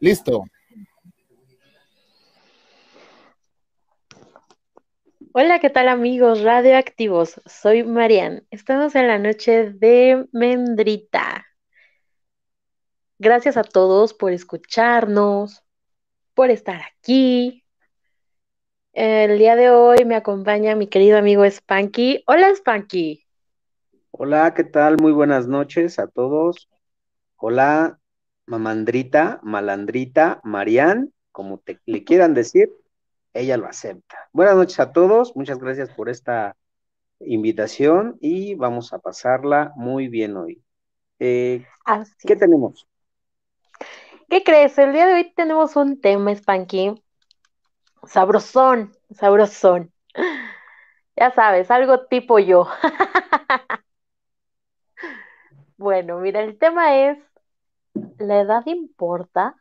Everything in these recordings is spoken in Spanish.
Listo. Hola, ¿qué tal amigos radioactivos? Soy Marian. Estamos en la noche de Mendrita. Gracias a todos por escucharnos, por estar aquí. El día de hoy me acompaña mi querido amigo Spanky. Hola, Spanky. Hola, ¿qué tal? Muy buenas noches a todos. Hola, mamandrita, malandrita, Marian, como te, le quieran decir, ella lo acepta. Buenas noches a todos, muchas gracias por esta invitación y vamos a pasarla muy bien hoy. Eh, ¿Qué tenemos? ¿Qué crees? El día de hoy tenemos un tema, Spanky, sabrosón, sabrosón. Ya sabes, algo tipo yo. bueno, mira, el tema es, ¿la edad importa?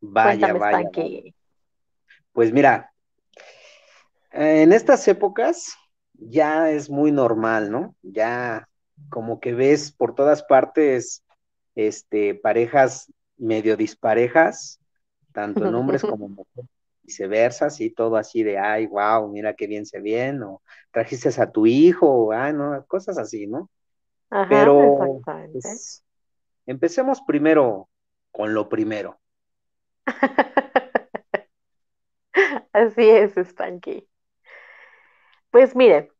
Vaya, vaya, Pues mira, en estas épocas ya es muy normal, ¿no? Ya como que ves por todas partes este parejas medio disparejas, tanto en hombres como mujeres, viceversa, sí, todo así de, ay, wow, mira qué bien se ven, o trajiste a tu hijo, o, ah, no, cosas así, ¿no? Ajá, Pero pues, empecemos primero con lo primero. Así es, Spanky. Pues miren,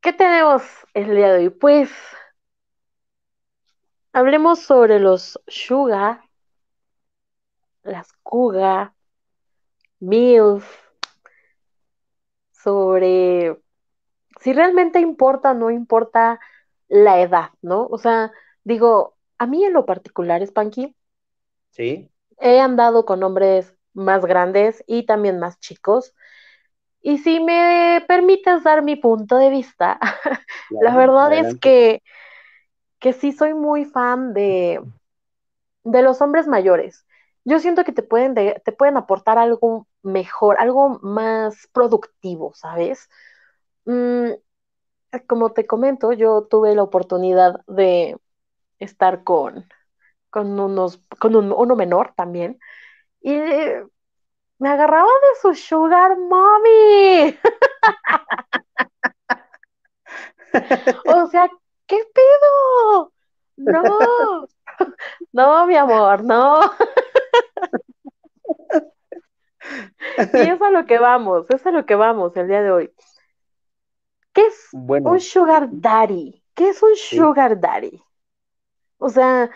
¿qué tenemos el día de hoy? Pues hablemos sobre los Sugar, las Kuga, MILF, sobre si realmente importa o no importa la edad, ¿no? O sea, digo, a mí en lo particular, Spanky, Sí. He andado con hombres más grandes y también más chicos. Y si me permites dar mi punto de vista, la verdad es que, que sí soy muy fan de, de los hombres mayores. Yo siento que te pueden, te pueden aportar algo mejor, algo más productivo, ¿sabes? Mm, como te comento, yo tuve la oportunidad de estar con, con unos, con uno menor también, y me agarraba de su sugar mommy. o sea, ¿qué pedo? No, no, mi amor, no. y es a lo que vamos, es a lo que vamos el día de hoy. ¿Qué es un sugar daddy? ¿Qué es un sugar daddy? O sea,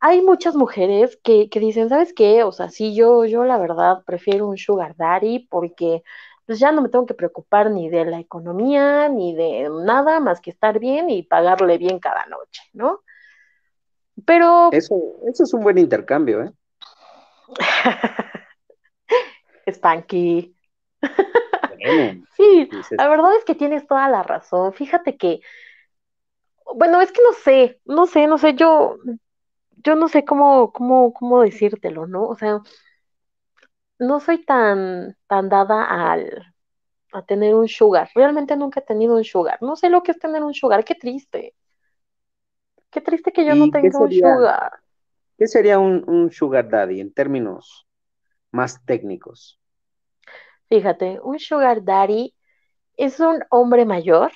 hay muchas mujeres que, dicen, ¿sabes qué? O sea, sí, yo, yo la verdad prefiero un sugar daddy porque pues ya no me tengo que preocupar ni de la economía, ni de nada más que estar bien y pagarle bien cada noche, ¿no? Pero... Eso, eso es un buen intercambio, ¿eh? Spanky. Sí, la verdad es que tienes toda la razón. Fíjate que, bueno, es que no sé, no sé, no sé, yo, yo no sé cómo, cómo, cómo decírtelo, ¿no? O sea, no soy tan, tan dada al, a tener un sugar. Realmente nunca he tenido un sugar. No sé lo que es tener un sugar. Qué triste. Qué triste que yo no tenga un sugar. ¿Qué sería un, un sugar daddy en términos más técnicos? Fíjate, un sugar daddy es un hombre mayor,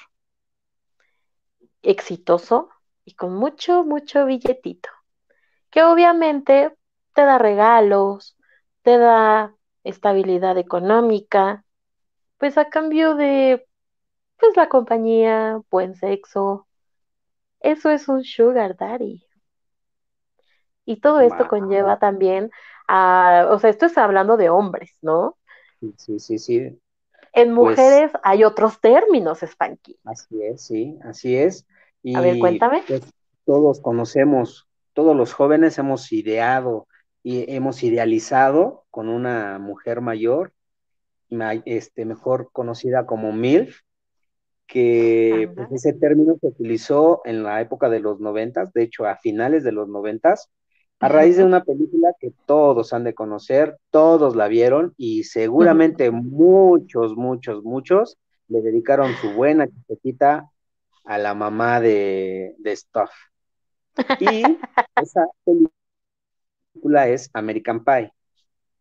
exitoso y con mucho, mucho billetito que obviamente te da regalos, te da estabilidad económica, pues a cambio de pues la compañía, buen sexo. Eso es un sugar daddy. Y todo esto conlleva también a, o sea, esto es hablando de hombres, ¿no? Sí, sí, sí. En pues mujeres hay otros términos, Spanky. Así es, sí, así es. a ver, cuéntame. Pues, todos conocemos todos los jóvenes hemos ideado y hemos idealizado con una mujer mayor, este, mejor conocida como MILF, que pues, ese término se utilizó en la época de los noventas, de hecho a finales de los noventas, a raíz de una película que todos han de conocer, todos la vieron y seguramente muchos, muchos, muchos le dedicaron su buena chiquita a la mamá de, de Stuff. Y esa película es American Pie.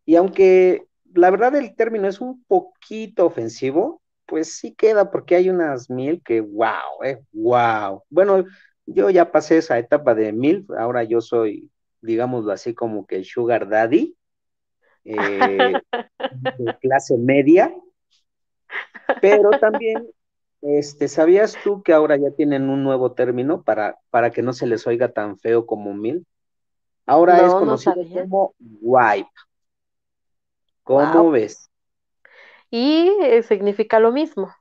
Y aunque la verdad el término es un poquito ofensivo, pues sí queda porque hay unas mil que wow, eh, wow. Bueno, yo ya pasé esa etapa de mil, ahora yo soy, digámoslo así, como que sugar daddy, eh, de clase media, pero también, este, ¿sabías tú que ahora ya tienen un nuevo término para, para que no se les oiga tan feo como mil? Ahora es conocido como wipe. ¿Cómo ves? Y eh, significa lo mismo.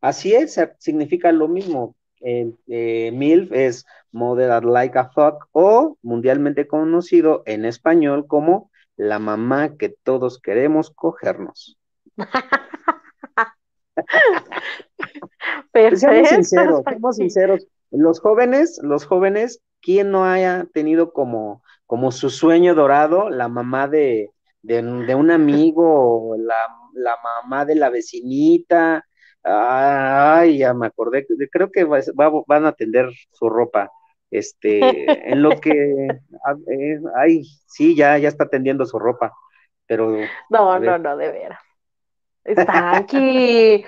Así es, significa lo mismo. Eh, MILF es Mother Like a Fuck o mundialmente conocido en español como la mamá que todos queremos cogernos. seamos sinceros, seamos sinceros. Los jóvenes, los jóvenes, ¿quién no haya tenido como, como su sueño dorado la mamá de, de, un amigo, la, la, mamá de la vecinita. Ay, ya me acordé, creo que van a atender su ropa. Este, en lo que, eh, ay, sí, ya, ya está atendiendo su ropa, pero. No, no, no, de veras. Está aquí.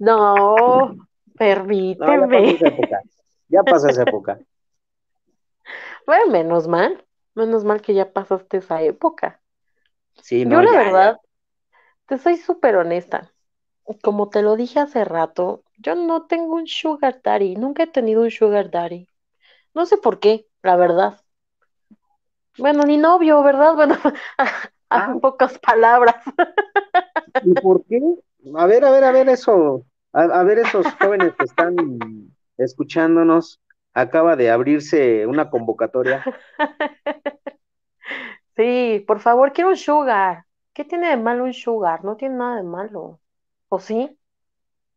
no, permíteme. ya pasó esa época. Bueno, menos mal, menos mal que ya pasaste esa época. Sí, Yo la verdad, te soy súper honesta. Como te lo dije hace rato, yo no tengo un sugar daddy, nunca he tenido un sugar daddy. No sé por qué, la verdad. Bueno, ni novio, ¿verdad? Bueno, a, ah. pocas palabras. ¿Y por qué? A ver, a ver, a ver eso, a ver esos jóvenes que están escuchándonos, acaba de abrirse una convocatoria. Sí, por favor, quiero un sugar. ¿Qué tiene de malo un sugar? No tiene nada de malo. ¿O sí?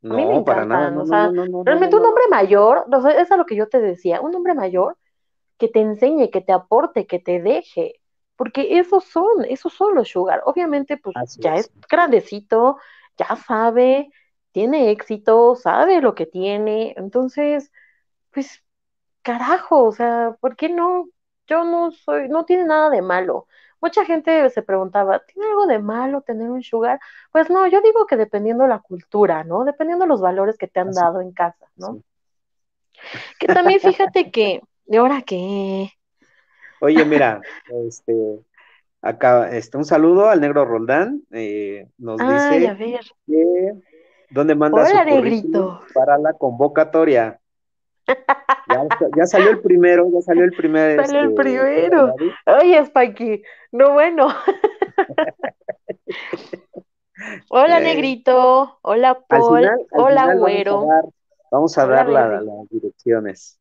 A mí me para nada. o sea, realmente un hombre mayor, no es a lo que yo te decía, un hombre mayor que te enseñe, que te aporte, que te deje, porque esos son, esos son los sugar. Obviamente, pues ya es. grandecito, ya sabe, tiene éxito, sabe lo que tiene, entonces, pues, carajo, o sea, ¿por qué no? Yo no soy, no tiene nada de malo. Mucha gente se preguntaba, ¿tiene algo de malo tener un sugar? Pues no, yo digo que dependiendo la cultura, ¿no? Dependiendo los valores que te han dado en casa, ¿no? Que también fíjate que, ¿de ahora qué? Oye, mira, este, acá, este, un saludo al negro Roldán, eh, nos dice a ver. que dónde manda su currículum para la convocatoria. Ya, salió el primero, ya salió el primer. Salió el este, primero. Oye, Spikey, no bueno. Hola, eh, Negrito. Hola, Paul. Hola, Güero. Vamos a dar, las direcciones.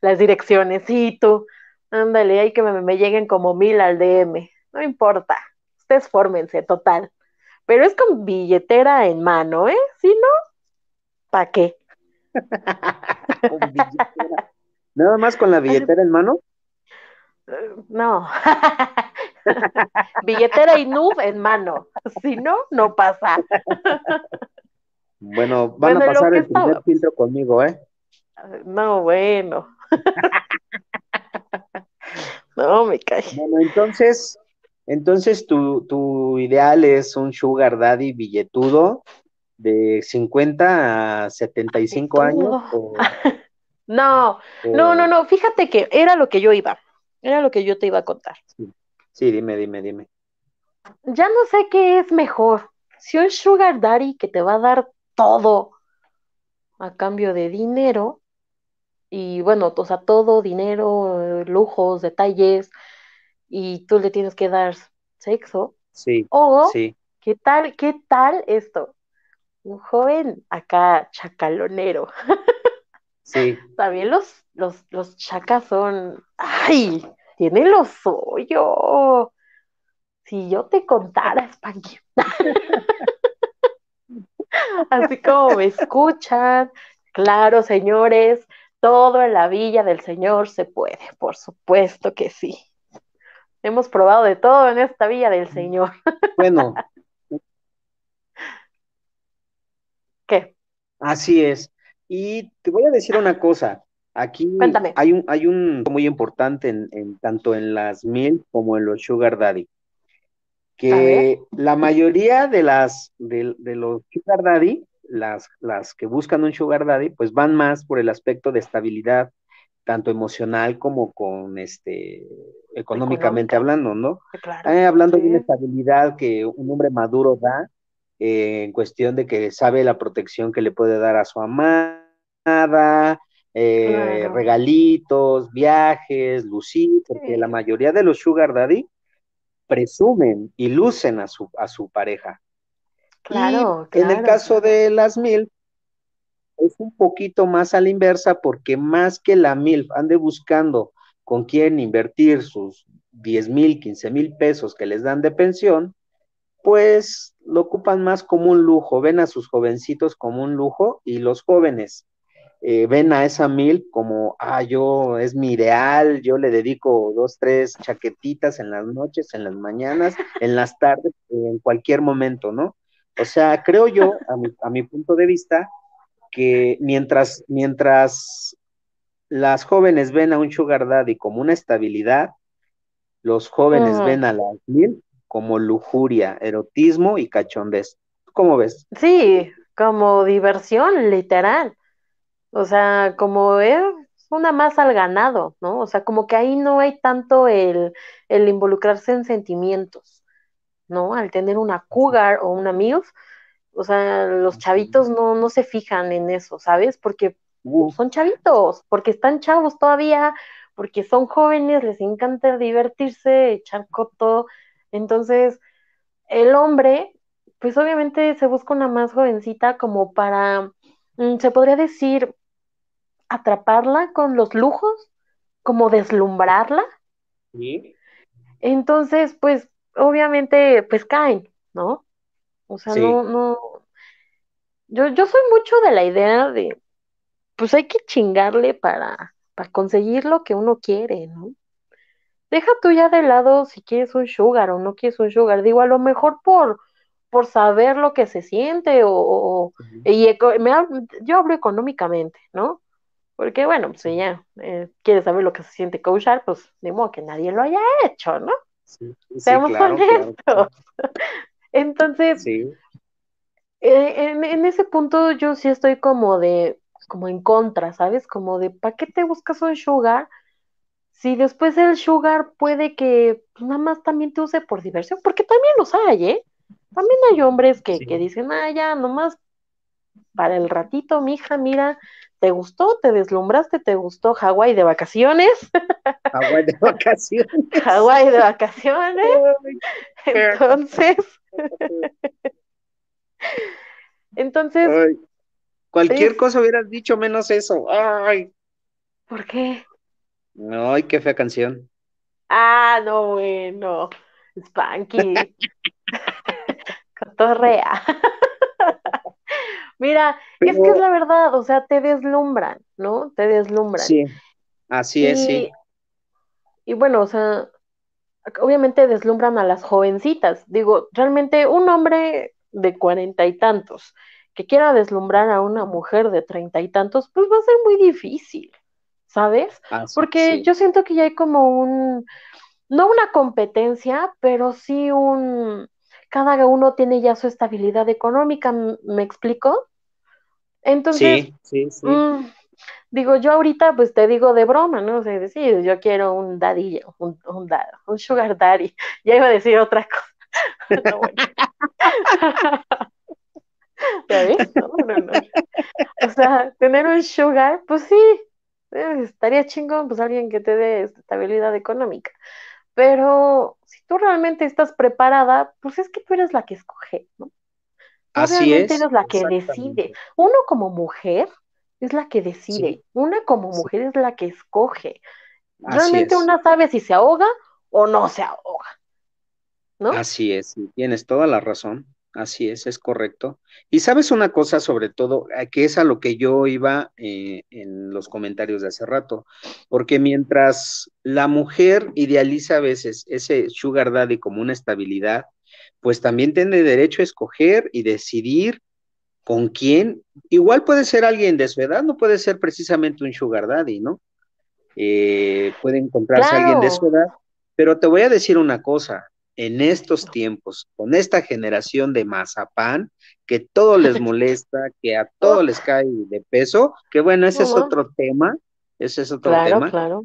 Las direcciones, sí, tú. Ándale, hay que me, lleguen como mil al DM. No importa. Ustedes fórmense, total. Pero es con billetera en mano, ¿eh? Si no, ¿para qué? ¿Nada más con la billetera en mano? No. billetera y nub en mano. Si no, no pasa. Bueno, van a pasar el primer filtro conmigo, ¿eh? No, bueno. no, me cae. Bueno, entonces, entonces tu, tu ideal es un sugar daddy billetudo de 50 a 75 años? no, no, no, no, fíjate que era lo que yo iba, era lo que yo te iba a contar. Sí. dime, dime, dime. Ya no sé qué es mejor, si un sugar daddy que te va a dar todo a cambio de dinero, y bueno, o sea, todo, dinero, lujos, detalles, y tú le tienes que dar sexo. Sí. O, sí. ¿qué tal, qué tal esto? Un joven acá chacalonero. Sí. También los, los, los chacas son, ay, tienen lo suyo. Si yo te contara, Spanky. Así como me escuchan, claro, señores, todo en la villa del Señor se puede, por supuesto que sí. Hemos probado de todo en esta villa del Señor. Bueno, ¿Qué? Así es. Y te voy a decir una cosa. Aquí hay un, hay un muy importante en, tanto en las mil como en los sugar daddy, que la mayoría de las de, los sugar daddy, las, las que buscan un sugar daddy, pues van más por el aspecto de estabilidad, tanto emocional como con este económicamente hablando, ¿no? Eh, hablando de una estabilidad que un hombre maduro da, eh, en cuestión de que sabe la protección que le puede dar a su amada, eh, regalitos, viajes, lucir, porque la mayoría de los sugar daddy presumen y lucen a su, a su pareja. Claro, En el caso de las mil, es un poquito más a la inversa porque más que la mil ande buscando con quién invertir sus 10 mil, 15 mil pesos que les dan de pensión, pues lo ocupan más como un lujo, ven a sus jovencitos como un lujo y los jóvenes eh, ven a esa mil como, ah, yo es mi ideal, yo le dedico dos, tres chaquetitas en las noches, en las mañanas, en las tardes, en cualquier momento, ¿no? O sea, creo yo, a mi, a mi punto de vista, que mientras, mientras las jóvenes ven a un sugar daddy como una estabilidad, los jóvenes ven a las mil como lujuria, erotismo y cachondez. ¿Cómo ves? Sí, como diversión, literal. O sea, como es una más al ganado, ¿no? O sea, como que ahí no hay tanto el, el involucrarse en sentimientos, ¿no? Al tener una cougar o una MILF, o sea, los chavitos no, no se fijan en eso, ¿sabes? Porque son chavitos, porque están chavos todavía, porque son jóvenes, les encanta divertirse, echar coto. Entonces, el hombre, pues obviamente se busca una más jovencita como para, mm, se podría decir, atraparla con los lujos, como deslumbrarla. ¿Sí? Entonces, pues, obviamente, pues caen, ¿no? O sea, no, no. Yo, yo soy mucho de la idea de, pues hay que chingarle para, para conseguir lo que uno quiere, ¿no? Deja tú ya de lado si quieres un sugar o no quieres un sugar. Digo, a lo mejor por, por saber lo que se siente o, y yo hablo económicamente, ¿no? Porque, bueno, pues si ya eh, quieres saber lo que se siente coachar, pues de modo que nadie lo haya hecho, ¿no? Sí, Seamos honestos. Entonces, eh, en, en, ese punto yo sí estoy como de, como en contra, ¿sabes? Como de, ¿para qué te buscas un sugar? Si después el sugar puede que pues, nada más también te use por diversión, porque también los hay, ¿eh? También hay hombres que, que dicen, ah, ya, nomás para el ratito, mija, mira, ¿te gustó? ¿Te deslumbraste? ¿Te gustó Hawái de vacaciones? Hawái de vacaciones. Hawái de vacaciones. Entonces. Entonces. cualquier cosa hubieras dicho menos eso. Ay. ¿Por qué? Ay, qué fea canción. Ah, no, bueno. Spanky. Cotorrea. Mira, es que es la verdad, o sea, te deslumbran, ¿no? Te deslumbran. Sí, así es, sí. Y bueno, o sea, obviamente deslumbran a las jovencitas. Digo, realmente un hombre de cuarenta y tantos que quiera deslumbrar a una mujer de treinta y tantos, pues va a ser muy difícil, ¿sabes? Ah, Porque yo siento que ya hay como un, no una competencia, pero sí un, cada uno tiene ya su estabilidad económica, ¿me explico? Entonces, mm, digo, yo ahorita pues te digo de broma, ¿no? O sea, decir, yo quiero un daddy, un, un, un sugar daddy. Ya iba a decir otra cosa. ¿Ya ves? No, no, no. O sea, tener un sugar, pues sí, estaría chingón, pues alguien que te dé estabilidad económica. Pero si tú realmente estás preparada, pues es que tú eres la que escoge, ¿no? Así es. eres la que decide. Uno como mujer es la que decide. Una como mujer es la que escoge. Realmente una sabe si se ahoga o no se ahoga. ¿No? Así es, tienes toda la razón. Así es, es correcto. Y sabes una cosa sobre todo, eh, que es a lo que yo iba eh, en los comentarios de hace rato, porque mientras la mujer idealiza a veces ese sugar daddy como una estabilidad, pues también tiene derecho a escoger y decidir con quién, igual puede ser alguien de su edad, no puede ser precisamente un sugar daddy, ¿no? Eh, puede encontrarse alguien de su edad, pero te voy a decir una cosa, en estos tiempos, con esta generación de mazapán, que todo les molesta, que a todo les cae de peso, que bueno, ese es otro tema, ese es otro tema. Claro.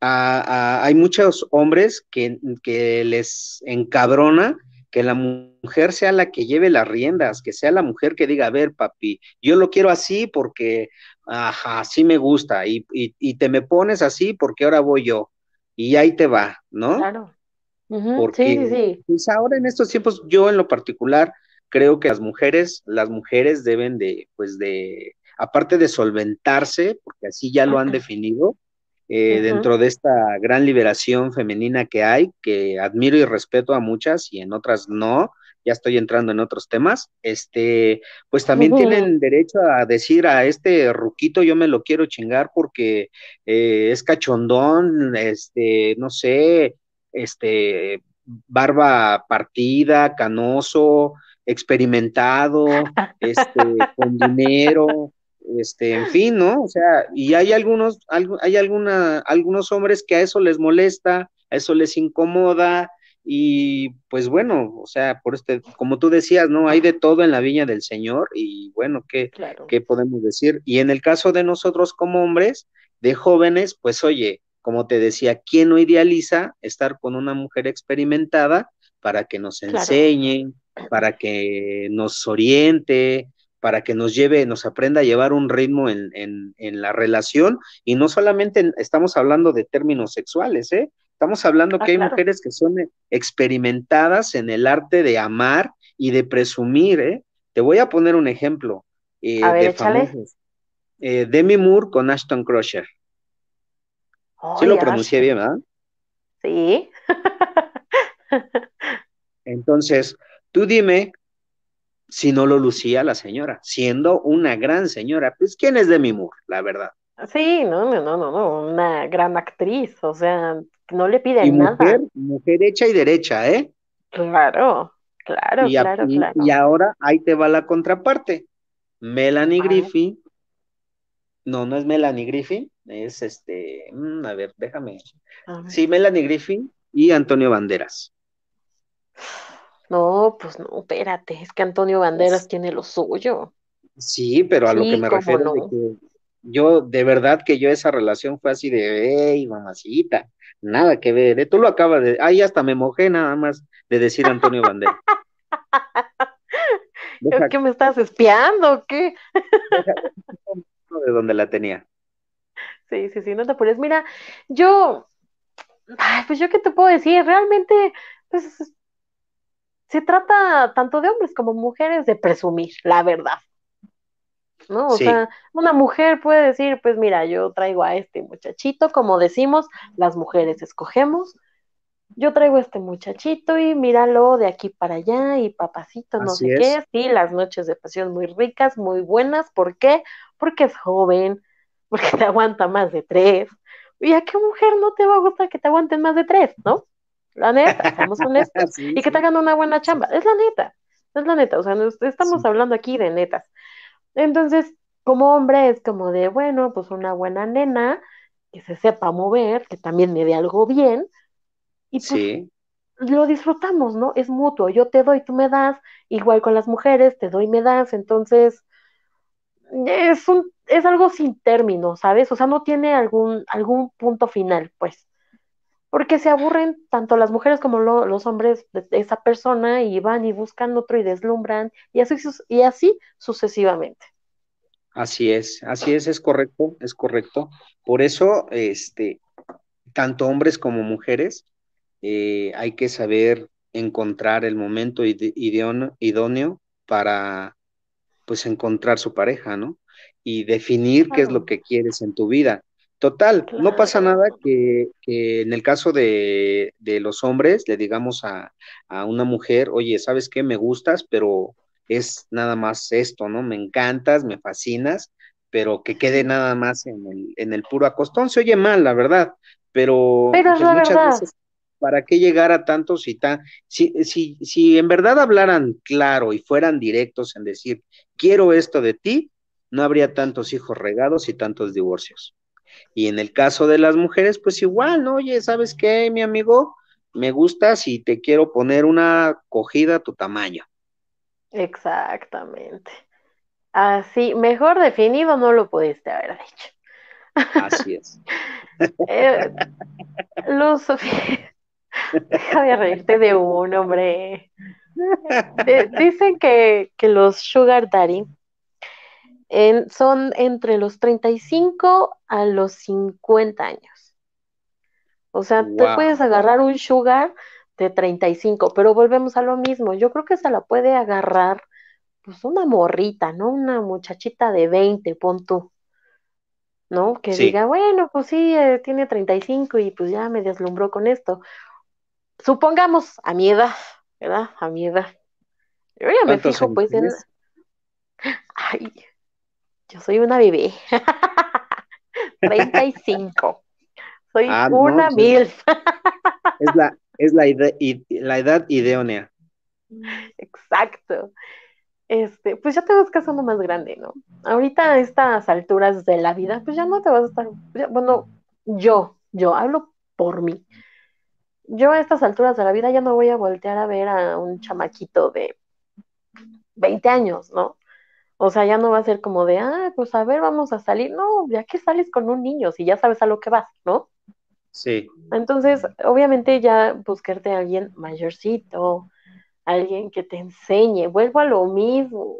hay muchos hombres que, que les encabrona que la mujer sea la que lleve las riendas, que sea la mujer que diga, a ver, papi, yo lo quiero así porque, ajá, así me gusta, y, y, te me pones así porque ahora voy yo, y ahí te va, ¿no? Claro. Porque sí, sí, Pues ahora en estos tiempos, yo en lo particular, creo que las mujeres, las mujeres deben de, pues de, aparte de solventarse, porque así ya lo han definido, eh, dentro de esta gran liberación femenina que hay, que admiro y respeto a muchas y en otras no, ya estoy entrando en otros temas, este, pues también tienen derecho a decir a este ruquito yo me lo quiero chingar porque eh, es cachondón, este, no sé, este, barba partida, canoso, experimentado, este, con dinero, este, en fin, ¿no? O sea, y hay algunos, hay alguna, algunos hombres que a eso les molesta, a eso les incomoda, y pues bueno, o sea, por este, como tú decías, ¿no? Hay de todo en la viña del Señor, y bueno, ¿qué, ¿qué podemos decir? Y en el caso de nosotros como hombres, de jóvenes, pues oye, como te decía, ¿quién no idealiza estar con una mujer experimentada para que nos enseñe, para que nos oriente, para que nos lleve, nos aprenda a llevar un ritmo en, la relación y no solamente estamos hablando de términos sexuales, ¿eh? Estamos hablando ah, que hay mujeres que son experimentadas en el arte de amar y de presumir, ¿eh? Te voy a poner un ejemplo eh, de famosos. Eh, Demi Moore con Ashton Crusher. Sí lo pronuncié bien, ¿verdad? Sí. Entonces, tú dime si no lo lucía la señora, siendo una gran señora. Pues, ¿quién es Demi Moore, la verdad? Sí, no, no, no, no, una gran actriz, o sea, no le piden y nada. Mujer, mujer hecha y derecha, ¿eh? Claro, claro, claro, claro. Y ahora ahí te va la contraparte. Melanie Griffin, no, no es Melanie Griffin, es este, mm, a ver, déjame. Sí, Melanie Griffin y Antonio Banderas. No, pues no, espérate, es que Antonio Banderas tiene lo suyo. Sí, pero a lo que me refiero es que yo, de verdad que yo esa relación fue así de, hey, mamacita, nada que ver, ¿eh? tú lo acabas de, ahí hasta me mojé nada más de decir Antonio Banderas. ¿Es que me estás espiando o qué? De donde la tenía. Sí, sí, sí, no te apures. Mira, yo, ay, pues yo qué te puedo decir, realmente, pues se trata tanto de hombres como mujeres de presumir, la verdad. ¿No? O sea, una mujer puede decir, pues mira, yo traigo a este muchachito, como decimos, las mujeres escogemos, yo traigo a este muchachito y míralo de aquí para allá y papacito, no sé qué, sí, las noches de pasión muy ricas, muy buenas, ¿por qué? Porque es joven, porque te aguanta más de tres. ¿Y a qué mujer no te va a gustar que te aguanten más de tres, no? La neta, estamos honestos. y que te hagan una buena chamba. Es la neta. Es la neta. O sea, estamos hablando aquí de netas. Entonces, como hombre, es como de, bueno, pues una buena nena que se sepa mover, que también me dé algo bien. Y pues, lo disfrutamos, ¿no? Es mutuo. Yo te doy, tú me das. Igual con las mujeres, te doy, me das. Entonces, es un, es algo sin término, ¿sabes? O sea, no tiene algún, algún punto final, pues porque se aburren tanto las mujeres como los hombres de, esa persona y van y buscan otro y deslumbran y así, y así sucesivamente. Así es, así es, es correcto, es correcto. Por eso, este, tanto hombres como mujeres, eh, hay que saber encontrar el momento idóneo para, pues, encontrar su pareja, ¿no? Y definir qué es lo que quieres en tu vida Total, no pasa nada que, en el caso de, los hombres le digamos a, una mujer, oye, ¿sabes qué? Me gustas, pero es nada más esto, ¿no? Me encantas, me fascinas, pero que quede nada más en el, en el puro acostón. Se oye mal, la verdad, pero, pero pues, muchas veces ¿para qué llegar a tantos y tan? Si, si, si en verdad hablaran claro y fueran directos en decir, quiero esto de ti, no habría tantos hijos regados y tantos divorcios. Y en el caso de las mujeres, pues igual, ¿no? Oye, ¿sabes qué, mi amigo? Me gustas y te quiero poner una cogida a tu tamaño. Exactamente. Así, mejor definido no lo pudiste haber dicho. Así es. eh, Luz, déjame reírte de un hombre. dicen que, que, los sugar daddy en, son entre los 35 a los 50 años. O sea, te puedes agarrar un sugar de 35, pero volvemos a lo mismo. Yo creo que se la puede agarrar pues una morrita, ¿no? Una muchachita de 20, pon tú. ¿No? Que diga, bueno, pues sí, eh, tiene 35 y pues ya me deslumbró con esto. Supongamos a mi edad, ¿verdad? A mi edad. Yo ya me fijo, pues, en. Ay, yo soy una bebé. 35. Soy ah, una pues mil. es la, es la, la edad idónea. Exacto. Este, pues ya te vas casando más grande, ¿no? Ahorita a estas alturas de la vida, pues ya no te vas a estar, bueno, yo, yo hablo por mí. Yo a estas alturas de la vida ya no voy a voltear a ver a un chamaquito de 20 años, ¿no? O sea, ya no va a ser como de, ah, pues a ver, vamos a salir. No, ya que sales con un niño, si ya sabes a lo que vas, ¿no? Sí. Entonces, obviamente ya buscarte a alguien mayorcito, alguien que te enseñe, vuelvo a lo mismo.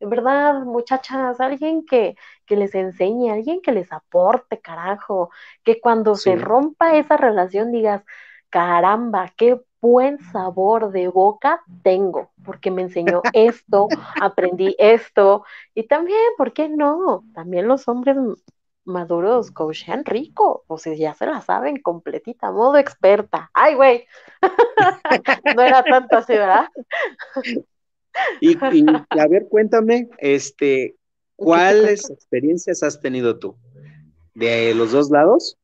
En verdad, muchachas, alguien que, que les enseñe, alguien que les aporte, carajo, que cuando se rompa esa relación digas, caramba, qué buen sabor de boca tengo, porque me enseñó esto, aprendí esto, y también, ¿por qué no? También los hombres maduros coachan rico, o sea, ya se la saben completita, modo experta. Ay, güey, no era tanto así, ¿verdad? y, a ver, cuéntame, este, ¿cuáles experiencias has tenido tú? ¿De los dos lados?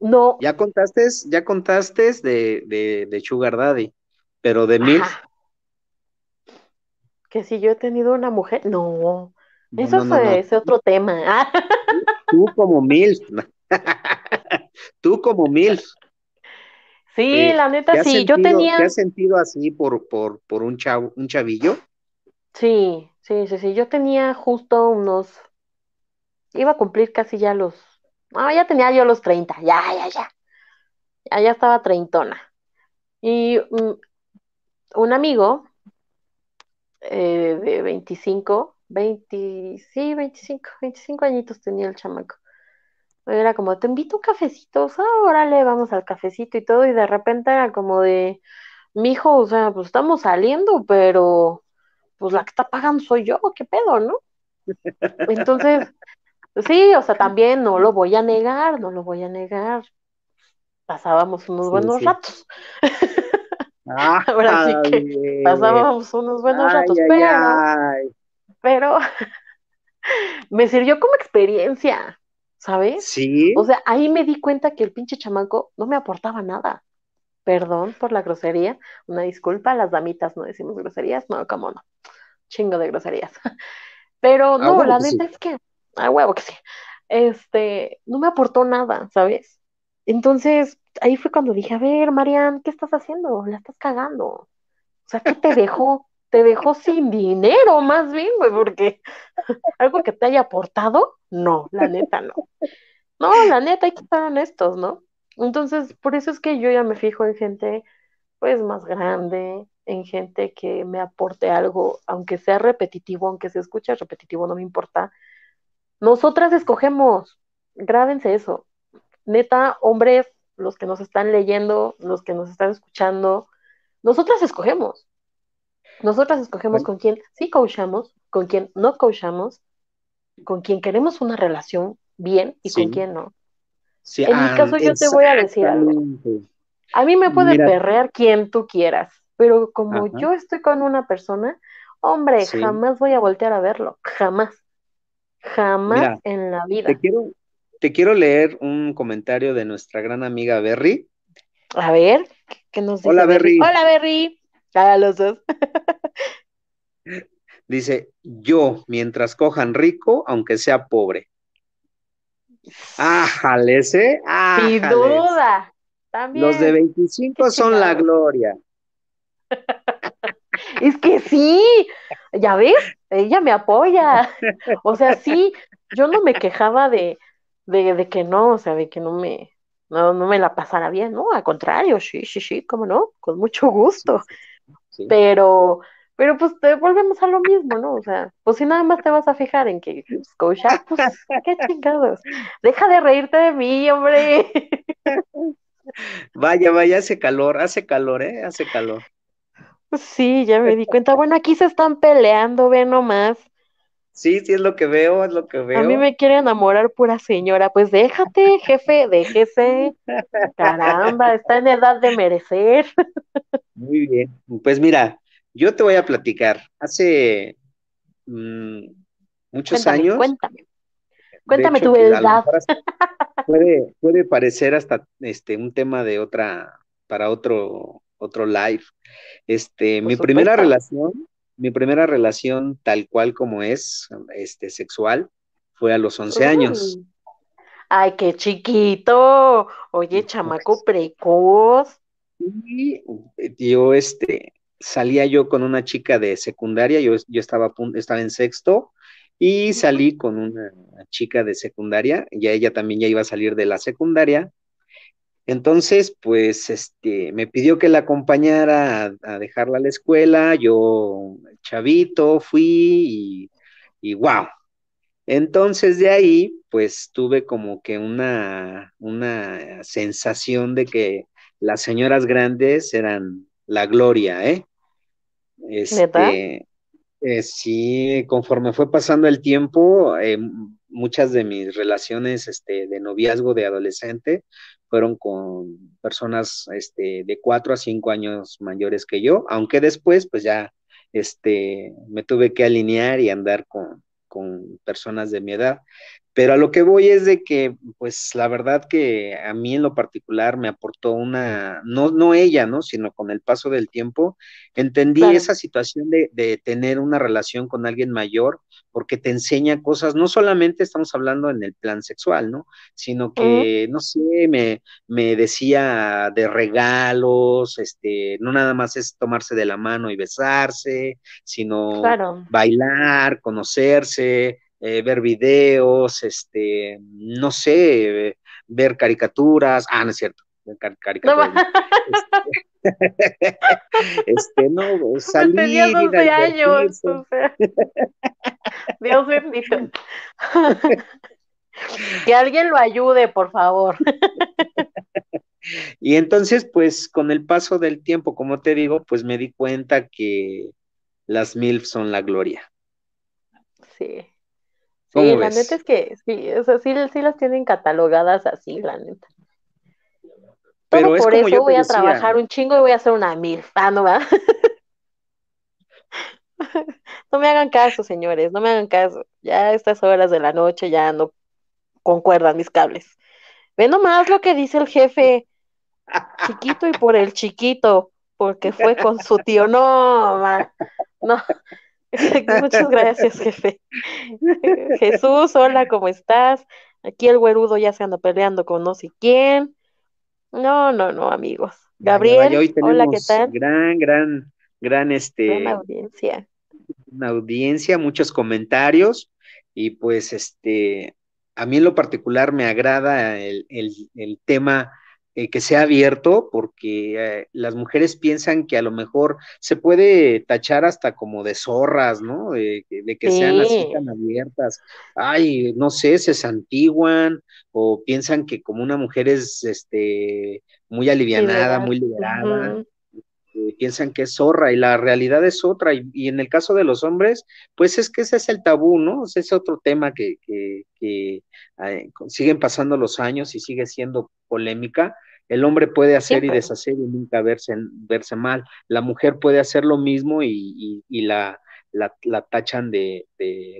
No. Ya contaste, ya contaste de, de, de Sugar Daddy, pero de mil. Que si yo he tenido una mujer, no. Eso es otro tema. Tú como mil. Tú como mil. Sí, eh, la neta sí, yo tenía. ¿Te has sentido así por, por, por un chavo, un chavillo? Sí, sí, sí, sí. Yo tenía justo unos. Iba a cumplir casi ya los. Ah, ya tenía yo los 30, ya, ya, ya. Ya, ya estaba treintona. Y mm, un amigo eh, de 25 20, sí, 25, 25 añitos tenía el chamaco. Era como, te invito a un cafecito, o sea, órale, vamos al cafecito y todo, y de repente era como de, mi hijo, o sea, pues estamos saliendo, pero pues la que está pagando soy yo, qué pedo, ¿no? Entonces, sí, o sea, también no lo voy a negar, no lo voy a negar. Pasábamos unos buenos ratos. Ahora sí que pasábamos unos buenos ratos, pero pero me sirvió como experiencia, ¿sabes? Sí. O sea, ahí me di cuenta que el pinche chamaco no me aportaba nada. Perdón por la grosería, una disculpa, las damitas no decimos groserías, no, cómo no, chingo de groserías. Pero ah, no, la neta es que, ah, huevo que sí, este, no me aportó nada, ¿sabes? Entonces, ahí fue cuando dije, a ver, Marian, ¿qué estás haciendo? La estás cagando. O sea, ¿qué te dejó? te dejó sin dinero, más bien, güey, porque algo que te haya aportado, no, la neta no. No, la neta hay que estar honestos, ¿no? Entonces, por eso es que yo ya me fijo en gente, pues, más grande, en gente que me aporte algo, aunque sea repetitivo, aunque se escuche repetitivo, no me importa. Nosotras escogemos, grábense eso. Neta, hombres, los que nos están leyendo, los que nos están escuchando, nosotras escogemos. Nosotras escogemos con quién sí coachamos, con quién no coachamos, con quién queremos una relación bien y con quién no. en mi ah, caso yo te voy a decir algo. A mí me puede perrear quien tú quieras, pero como yo estoy con una persona, hombre, jamás voy a voltear a verlo, jamás. Jamás en la vida. Te quiero, te quiero leer un comentario de nuestra gran amiga Berry. A ver. ¿Qué nos dice Hola, Berry. Hola, Berry. A los dos. Dice, yo, mientras cojan rico, aunque sea pobre. Ájale, ese. Sin duda. También. Los de 25 son la gloria. Es que sí, ya ves, ella me apoya. O sea, sí, yo no me quejaba de, de, que no, o sea, de que no me, no, no me la pasara bien, ¿no? Al contrario, sí, sí, sí, cómo no, con mucho gusto. Pero, pero pues te volvemos a lo mismo, ¿no? O sea, pues si nada más te vas a fijar en que Scotia, pues qué chingados. Deja de reírte de mí, hombre. Vaya, vaya, hace calor, hace calor, ¿eh? Hace calor. Sí, ya me di cuenta. Bueno, aquí se están peleando, ve nomás. Sí, sí, es lo que veo, es lo que veo. A mí me quiere enamorar pura señora. Pues déjate, jefe, déjese. Caramba, está en edad de merecer. Muy bien. Pues mira, yo te voy a platicar. Hace mm, muchos años. Cuéntame. Cuéntame tu verdad. Puede, puede parecer hasta este un tema de otra, para otro, otro live. Este, mi primera relación, mi primera relación tal cual como es, este, sexual, fue a los 11 años. Ay, qué chiquito. Oye, chamaco precoz. Y yo, este, salía yo con una chica de secundaria, yo, yo estaba, estaba en sexto, y salí con una chica de secundaria, ya ella también ya iba a salir de la secundaria, entonces, pues, este, me pidió que la acompañara a, dejarla a la escuela, yo, chavito, fui y, y wow. Entonces, de ahí, pues, tuve como que una, una sensación de que las señoras grandes eran la gloria, ¿eh? Este, eh, sí, conforme fue pasando el tiempo, eh, muchas de mis relaciones este, de noviazgo de adolescente fueron con personas este, de cuatro a cinco años mayores que yo, aunque después pues ya este, me tuve que alinear y andar con, con personas de mi edad. Pero a lo que voy es de que, pues la verdad que a mí en lo particular me aportó una, no, no ella, ¿no? Sino con el paso del tiempo, entendí esa situación de, de, tener una relación con alguien mayor, porque te enseña cosas, no solamente estamos hablando en el plan sexual, ¿no? Sino que, no sé, me, me decía de regalos, este, no nada más es tomarse de la mano y besarse, sino bailar, conocerse, eh, ver videos, este, no sé, ver caricaturas, ah, no es cierto, caricaturas. No. este, no, salir. Tenía 12 años, o sea. Dios bendito. que alguien lo ayude, por favor. y entonces, pues, con el paso del tiempo, como te digo, pues me di cuenta que las MILF son la gloria. Sí. Sí, la neta es que sí, o sea, sí, sí las tienen catalogadas así, la neta. Pero por eso voy a trabajar un chingo y voy a hacer una mil. Ah, no va. no me hagan caso, señores, no me hagan caso. Ya a estas horas de la noche ya no concuerdan mis cables. Ve nomás lo que dice el jefe. Chiquito y por el chiquito, porque fue con su tío. No, no. Muchas gracias, jefe. Jesús, hola, ¿cómo estás? Aquí el güerudo ya se anda peleando con no sé quién. No, no, no, amigos. Gabriel, hola, ¿qué tal? Gran, gran, gran, este. Audiencia. Una audiencia, muchos comentarios y pues, este, a mí en lo particular me agrada el, el, el tema eh, que sea abierto, porque eh, las mujeres piensan que a lo mejor se puede tachar hasta como de zorras, ¿no? De, que sean así tan abiertas. Ay, no sé, se santiguan o piensan que como una mujer es este muy alivianada, muy liberada. Eh, piensan que es zorra y la realidad es otra. Y, en el caso de los hombres, pues es que ese es el tabú, ¿no? Ese es otro tema que, que, que siguen pasando los años y sigue siendo polémica, el hombre puede hacer y deshacer y nunca verse, verse mal. La mujer puede hacer lo mismo y, la, la, tachan de,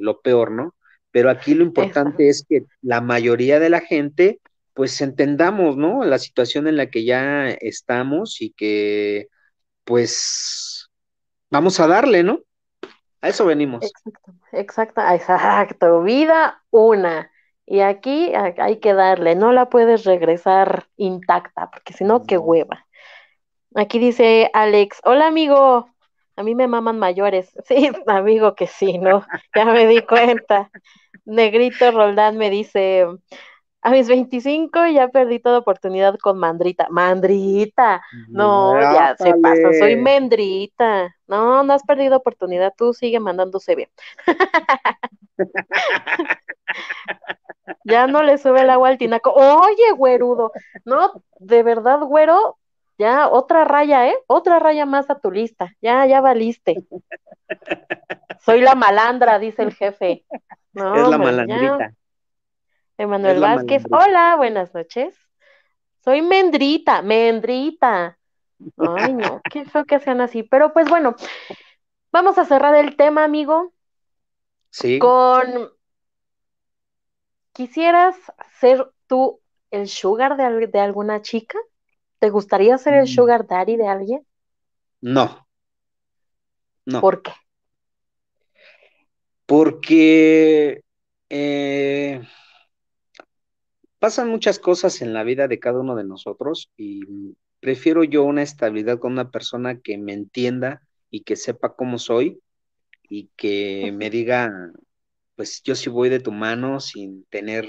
lo peor, ¿no? Pero aquí lo importante es que la mayoría de la gente pues entendamos, ¿no? La situación en la que ya estamos y que pues vamos a darle, ¿no? A eso venimos. Exacto, exacto, exacto. Vida una. Y aquí hay que darle, no la puedes regresar intacta, porque si no, qué hueva. Aquí dice Alex, hola amigo, a mí me maman mayores. Sí, amigo que sí, ¿no? Ya me di cuenta. Negrito Roldán me dice, a mis 25 ya perdí toda oportunidad con Mandrita. Mandrita, no, ya se pasa, soy Mendrita. No, no has perdido oportunidad, tú sigue mandándose bien. ya no le sube el agua al tinaco. Oye, güerudo, no, de verdad, güero, ya otra raya, ¿eh? Otra raya más a tu lista. Ya, ya valiste. Soy la malandra, dice el jefe. No, es la malandrita. Emanuel Vázquez, hola, buenas noches. Soy Mendrita, Mendrita. Ay, no, qué feo que sean así. Pero pues bueno, vamos a cerrar el tema, amigo. Sí. Con. ¿Quisieras ser tú el sugar de, de alguna chica? ¿Te gustaría ser el mm. sugar daddy de alguien? No. No. ¿Por qué? Porque eh, pasan muchas cosas en la vida de cada uno de nosotros y prefiero yo una estabilidad con una persona que me entienda y que sepa cómo soy y que me diga, pues yo sí voy de tu mano sin tener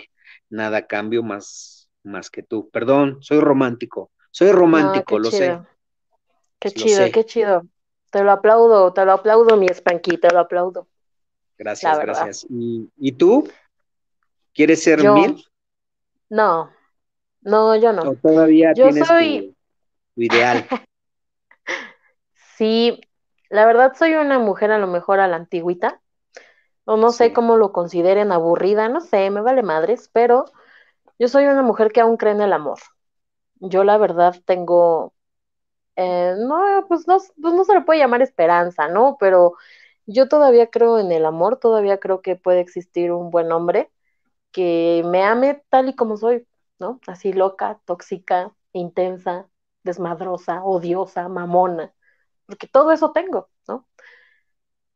nada a cambio más, más que tú. Perdón, soy romántico, soy romántico, lo sé. Qué chido, qué chido. Te lo aplaudo, te lo aplaudo, mi espanqui, te lo aplaudo. Gracias, gracias. ¿Y, tú? ¿Quieres ser mil? No, no, yo no. todavía yo tienes soy... tu, ideal. sí, la verdad soy una mujer a lo mejor a la antigüita. O no sé cómo lo consideren aburrida, no sé, me vale madres, pero yo soy una mujer que aún cree en el amor yo la verdad tengo, eh, no, pues no, pues no se le puede llamar esperanza, ¿no? Pero yo todavía creo en el amor, todavía creo que puede existir un buen hombre que me ame tal y como soy, ¿no? Así loca, tóxica, intensa, desmadrosa, odiosa, mamona, porque todo eso tengo, ¿no?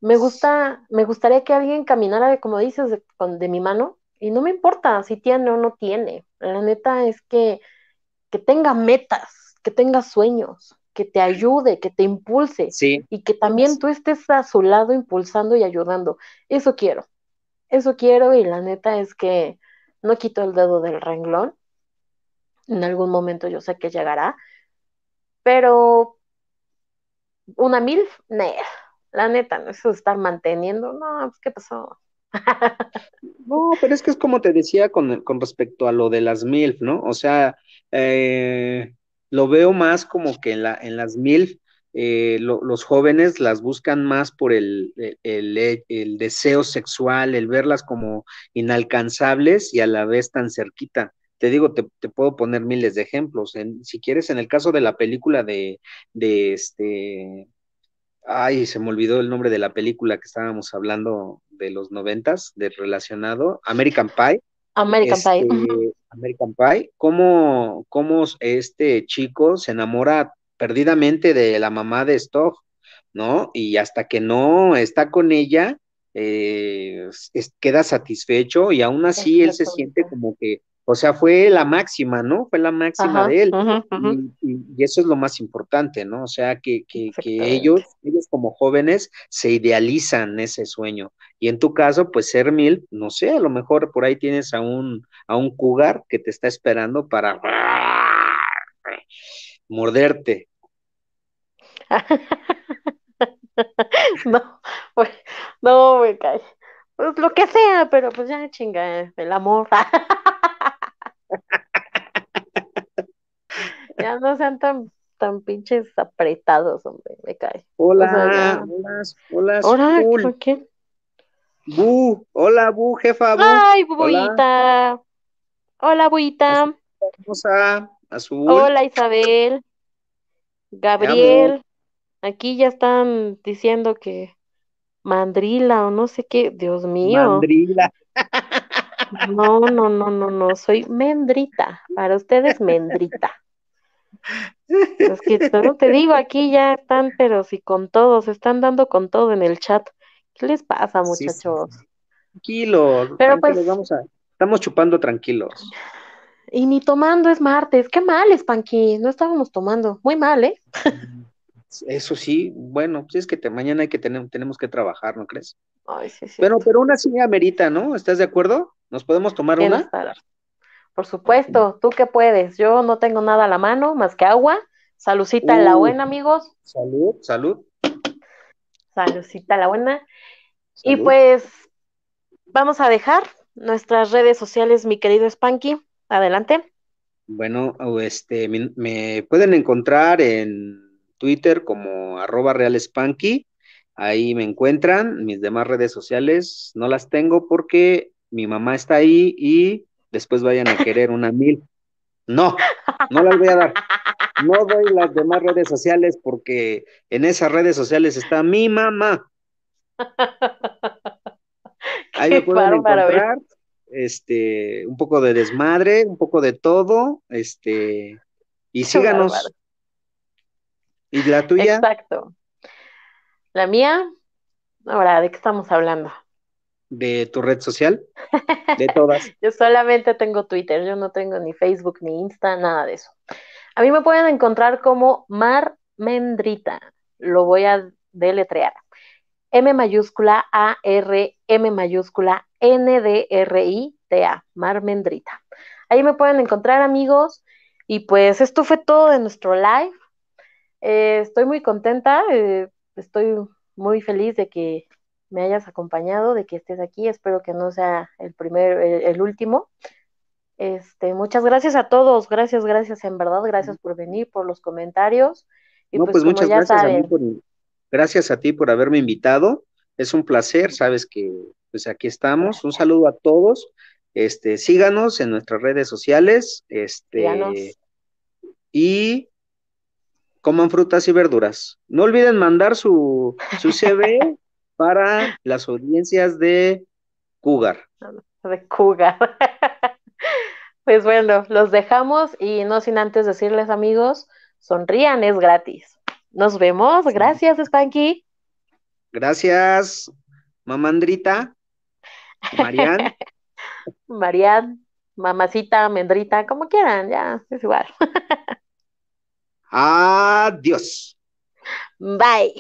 Me gusta, me gustaría que alguien caminara, de, como dices, de, de mi mano, y no me importa si tiene o no tiene. La neta es que que tenga metas, que tenga sueños, que te ayude, que te impulse y que también tú estés a su lado impulsando y ayudando. Eso quiero, eso quiero y la neta es que no quito el dedo del renglón. En algún momento yo sé que llegará, pero una mil, la neta, no eso de estar manteniendo, no, pues, ¿qué pasó? No, pero es que es como te decía con, con respecto a lo de las MILF, ¿no? O sea, eh, lo veo más como que en, la, en las MILF eh, los jóvenes las buscan más por el, el, deseo sexual, el verlas como inalcanzables y a la vez tan cerquita. Te digo, te, puedo poner miles de ejemplos. En, si quieres, en el caso de la película de, de este, ay, se me olvidó el nombre de la película que estábamos hablando de los noventas, de relacionado, American Pie. American Pie. Este, American Pie, cómo, cómo este chico se enamora perdidamente de la mamá de Stock, ¿no? Y hasta que no está con ella, eh, queda satisfecho y aún así él se siente como que o sea, fue la máxima, ¿no? Fue la máxima de él. Y, eso es lo más importante, ¿no? O sea, que, que, que, ellos, ellos como jóvenes se idealizan ese sueño. Y en tu caso, pues ser mil, no sé, a lo mejor por ahí tienes a un, a un cougar que te está esperando para morderte. no, pues, no me cae. Pues lo que sea, pero pues ya chinga, el amor. ya no sean tan, tan pinches apretados, hombre, me cae. Hola, hola, hola, hola, ¿qué? Bu, hola, Bu, jefa, Bu. Ay, Buita. Hola, Buita. Hola, Azul. Hola, Isabel. Gabriel. Aquí ya están diciendo que mandrila o no sé qué, Dios mío. Mandrila. No, no, no, no, no, soy mendrita. Para ustedes, mendrita. Es que no te digo, aquí ya están, pero si con todos, están dando con todo en el chat. ¿Qué les pasa, muchachos? Tranquilo, pero pues, vamos a, estamos chupando tranquilos. Y ni tomando es martes, qué mal, Spanky, no estábamos tomando, muy mal, ¿eh? Eso sí, bueno, pues es que mañana hay que tener, tenemos que trabajar, ¿no crees? Ay, sí, sí. Pero, pero una sí amerita, ¿no? ¿Estás de acuerdo? ¿Nos podemos tomar una? Por supuesto, tú que puedes. Yo no tengo nada a la mano más que agua. Salucita la buena, amigos. Salud, salud. Salucita la buena. Y pues vamos a dejar nuestras redes sociales, mi querido Spanky. Adelante. Bueno, este, me pueden encontrar en Twitter como arroba realspanky. Ahí me encuentran. Mis demás redes sociales no las tengo porque mi mamá está ahí y después vayan a querer una mil. No, no las voy a dar. No doy las demás redes sociales porque en esas redes sociales está mi mamá. Ahí me pueden encontrar este, un poco de desmadre, un poco de todo, este, y síganos. ¿Y la tuya? Exacto. La mía, ahora, ¿de qué estamos hablando? ¿De tu red social? De todas. yo solamente tengo Twitter, yo no tengo ni Facebook, ni Insta, nada de eso. A mí me pueden encontrar como Mar Mendrita. Lo voy a deletrear. M mayúscula A R M mayúscula N D R I T A, Mar Mendrita. Ahí me pueden encontrar, amigos. Y pues esto fue todo de nuestro live. Eh, estoy muy contenta, eh, estoy muy feliz de que me hayas acompañado, de que estés aquí. Espero que no sea el primer, el, último. Este, muchas gracias a todos, gracias, gracias, en verdad, gracias por venir, por los comentarios. Y no, pues, pues muchas gracias a mí por, gracias a ti por haberme invitado. Es un placer, sabes que pues aquí estamos. Un saludo a todos. Este, síganos en nuestras redes sociales. Este, y coman frutas y verduras. No olviden mandar su, su CV para las audiencias de Cougar. De Cougar. Pues bueno, los dejamos y no sin antes decirles amigos, sonrían, es gratis. Nos vemos, gracias Spanky. Gracias, mamandrita. Marian. Marian, mamacita, mendrita, como quieran, ya, es igual. Adiós. Bye.